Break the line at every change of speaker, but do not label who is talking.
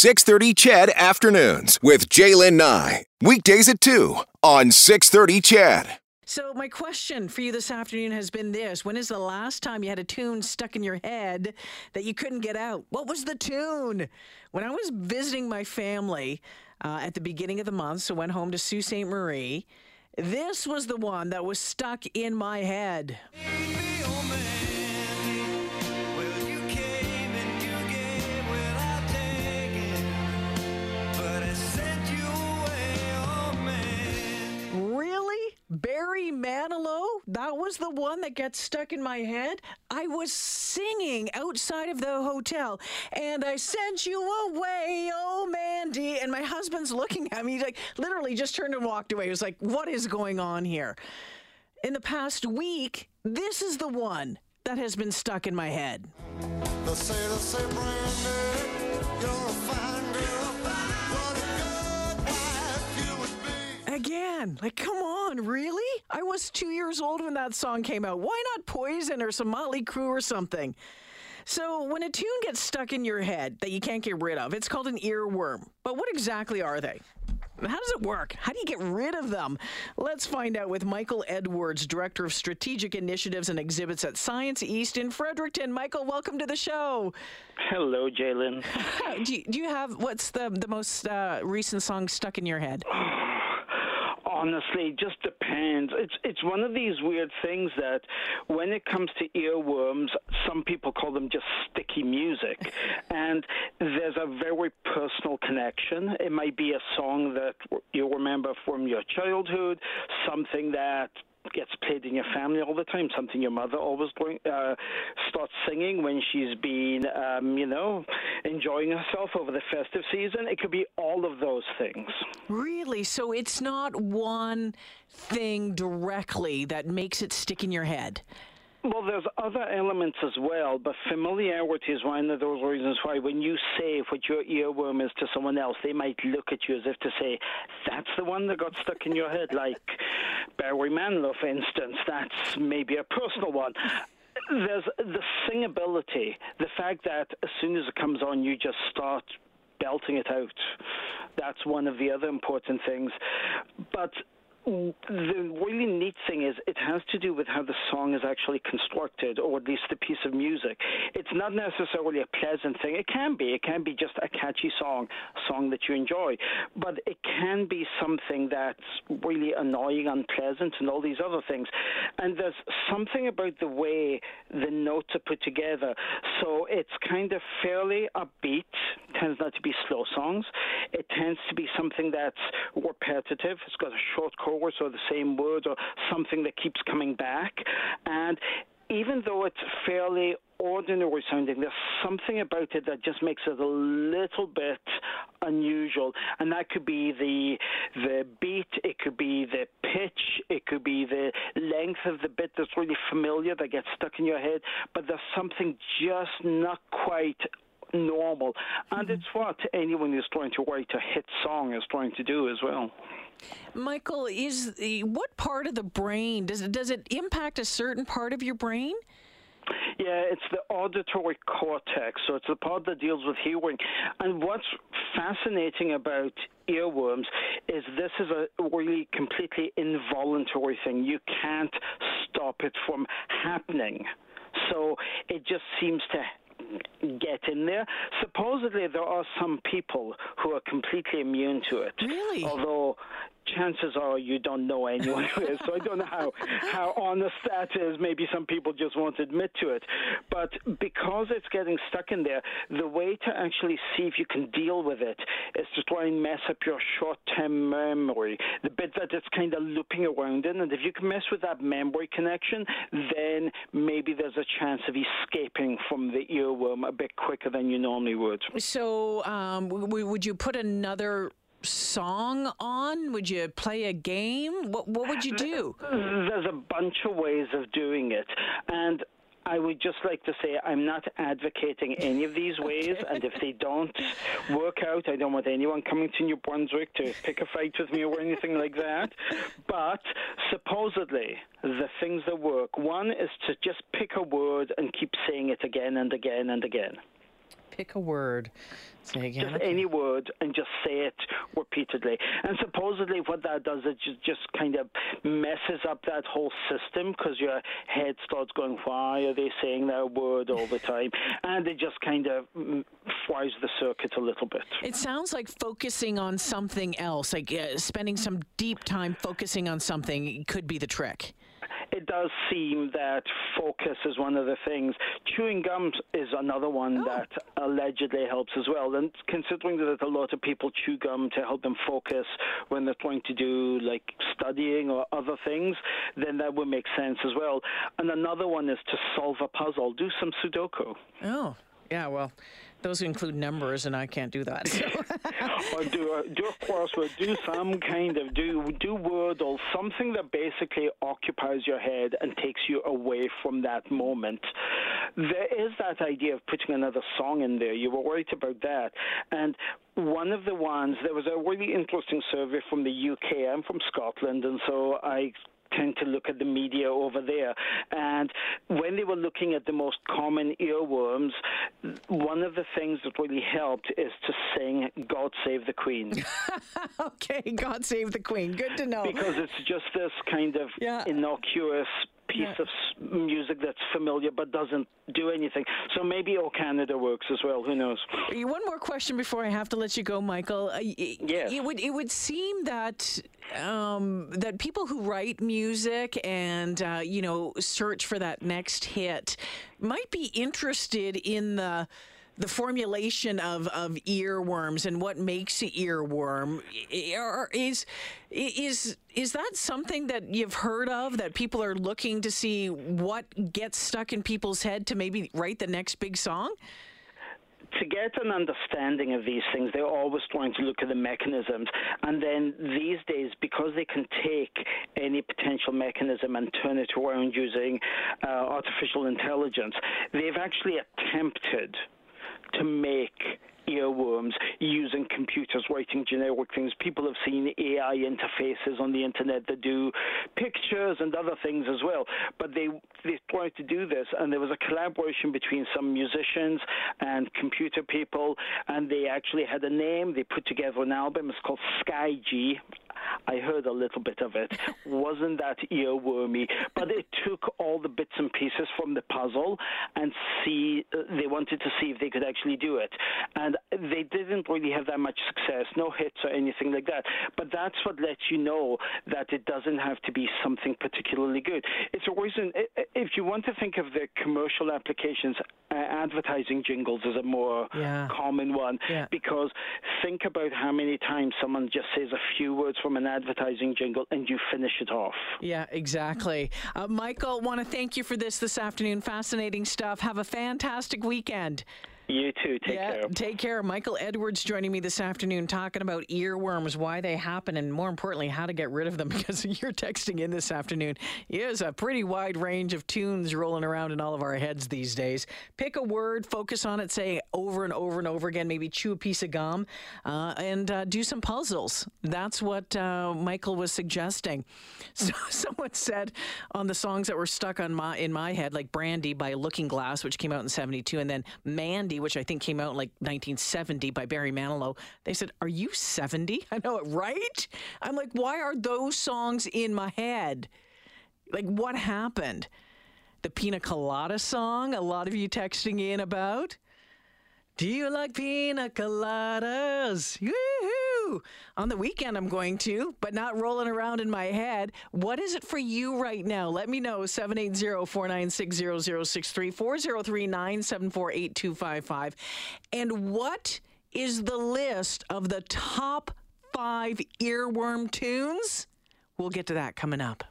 630 CHED Afternoons with Jaylen Nye. Weekdays at 2 on 630 CHED.
So, my question for you this afternoon has been this When is the last time you had a tune stuck in your head that you couldn't get out? What was the tune? When I was visiting my family uh, at the beginning of the month, so went home to Sault Ste. Marie, this was the one that was stuck in my head. Barry Manilow? That was the one that got stuck in my head? I was singing outside of the hotel and I sent you away, oh Mandy. And my husband's looking at me, like literally just turned and walked away. He was like, what is going on here? In the past week, this is the one that has been stuck in my head.
They say, they say, Brandy,
Again, like, come on, really? I was two years old when that song came out. Why not Poison or some Motley Crue or something? So, when a tune gets stuck in your head that you can't get rid of, it's called an earworm. But what exactly are they? How does it work? How do you get rid of them? Let's find out with Michael Edwards, Director of Strategic Initiatives and Exhibits at Science East in Fredericton. Michael, welcome to the show.
Hello, Jalen.
Do you, do you have what's the, the most uh, recent song stuck in your head?
Honestly, it just depends. It's it's one of these weird things that when it comes to earworms, some people call them just sticky music, and there's a very personal connection. It might be a song that you remember from your childhood, something that gets played in your family all the time, something your mother always going, uh, starts singing when she's been, um, you know, enjoying herself over the festive season. It could be all of those things.
Really? So it's not one thing directly that makes it stick in your head.
Well, there's other elements as well, but familiarity is one of those reasons why when you say what your earworm is to someone else, they might look at you as if to say, that's the one that got stuck in your head, like Barry Manilow, for instance. That's maybe a personal one. There's the singability, the fact that as soon as it comes on, you just start belting it out. That's one of the other important things. But the really neat thing is it has to do with how the song is actually constructed, or at least the piece of music. It's not necessarily a pleasant thing. It can be. It can be just a catchy song, a song that you enjoy. But it can be something that's really annoying, unpleasant, and all these other things. And there's something about the way the notes are put together. So it's kind of fairly upbeat, tends not to be slow songs. It tends to be something that's repetitive. It's got a short or the same words or something that keeps coming back. And even though it's fairly ordinary sounding, there's something about it that just makes it a little bit unusual. And that could be the the beat, it could be the pitch, it could be the length of the bit that's really familiar that gets stuck in your head. But there's something just not quite normal. And mm-hmm. it's what anyone who's trying to write a hit song is trying to do as well.
Michael, is the, what part of the brain does it does it impact a certain part of your brain?
Yeah, it's the auditory cortex, so it's the part that deals with hearing. And what's fascinating about earworms is this is a really completely involuntary thing. You can't stop it from happening. So it just seems to get in there. Supposedly, there are some people who are completely immune to it.
Really?
Although chances are you don't know anyone who is. So I don't know how, how honest that is. Maybe some people just won't admit to it. But because it's getting stuck in there, the way to actually see if you can deal with it is to try and mess up your short term memory, the bit that it's kind of looping around in. And if you can mess with that memory connection, then maybe there's a chance of escaping from the earworm a bit quicker than you normally would.
So, um, w- would you put another song on? Would you play a game? What What would you do?
There's a bunch of ways of doing it. And I would just like to say I'm not advocating any of these ways, and if they don't work out, I don't want anyone coming to New Brunswick to pick a fight with me or anything like that. But supposedly, the things that work one is to just pick a word and keep saying it again and again and again.
Pick a word. Say again.
just
okay.
any word and just say it repeatedly. And supposedly, what that does is just, just kind of messes up that whole system because your head starts going, "Why are they saying that word all the time?" And it just kind of fries the circuit a little bit.
It sounds like focusing on something else, like uh, spending some deep time focusing on something could be the trick.
It does seem that focus is one of the things. Chewing gum is another one oh. that allegedly helps as well. And considering that a lot of people chew gum to help them focus when they're trying to do like studying or other things, then that would make sense as well. And another one is to solve a puzzle. Do some Sudoku.
Oh, yeah. Well, those include numbers, and I can't do that. so.
or do a, do a crossword, do some kind of do do Wordle, something that basically occupies your head and takes you away from that moment. There is that idea of putting another song in there. You were worried about that, and one of the ones there was a really interesting survey from the UK. I'm from Scotland, and so I tend to look at the media over there. And when they were looking at the most common earworms, one of the things that really helped is to sing God Save the Queen.
okay, God save the Queen. Good to know.
because it's just this kind of
Yeah.
innocuous piece
Yeah.
of music that's familiar but doesn't do anything. So maybe O Canada works as well. Who knows?
One more question before I have to let you go, Michael. Uh, y-
Yes.
It would it would seem that um, that people who write music and uh, you know search for that next hit might be interested in the the formulation of, of earworms and what makes an earworm I- is is is that something that you've heard of that people are looking to see what gets stuck in people's head to maybe write the next big song?
to get an understanding of these things, they're always trying to look at the mechanisms. And then these days, because they can take any potential mechanism and turn it around using uh, artificial intelligence, they've actually attempted to make earworms using computers writing generic things. People have seen AI interfaces on the internet that do pictures and other things as well. But they they tried to do this, and there was a collaboration between some musicians and computer people, and they actually had a name. They put together an album. It's called Sky G. I heard a little bit of it. Wasn't that earwormy? But it took all the bits and pieces from the puzzle and see. Uh, they wanted to see if they could actually do it, and they didn't really have that much success. No hits or anything like that. But that's what lets you know that it doesn't have to be something particularly good. It's always an, i- if you want to think of the commercial applications, uh, advertising jingles is a more
Yeah.
common one
Yeah.
because think about how many times someone just says a few words from an advertising jingle and you finish it off.
Yeah, exactly. Uh, Michael, want to thank you for this this afternoon. Fascinating stuff. Have a fantastic weekend.
You too. Take
yeah,
care.
take care. Michael Edwards joining me this afternoon talking about earworms, why they happen, and more importantly, how to get rid of them because you're texting in this afternoon. There's a pretty wide range of tunes rolling around in all of our heads these days. Pick a word, focus on it, say over and over and over again, maybe chew a piece of gum, uh, and uh, do some puzzles. That's what uh, Michael was suggesting. So, someone said on the songs that were stuck on my in my head, like Brandy by Looking Glass, which came out in 72, and then Mandy, which I think came out in like 1970 by Barry Manilow. They said, Are you 70? I know it, right? I'm like, Why are those songs in my head? Like, what happened? The Pina Colada song, a lot of you texting in about. Do you like pina coladas? On the weekend, I'm going to, but not rolling around in my head. What is it for you right now? Let me know. 780 496 0063 403 974 8255. And what is the list of the top five earworm tunes? We'll get to that coming up.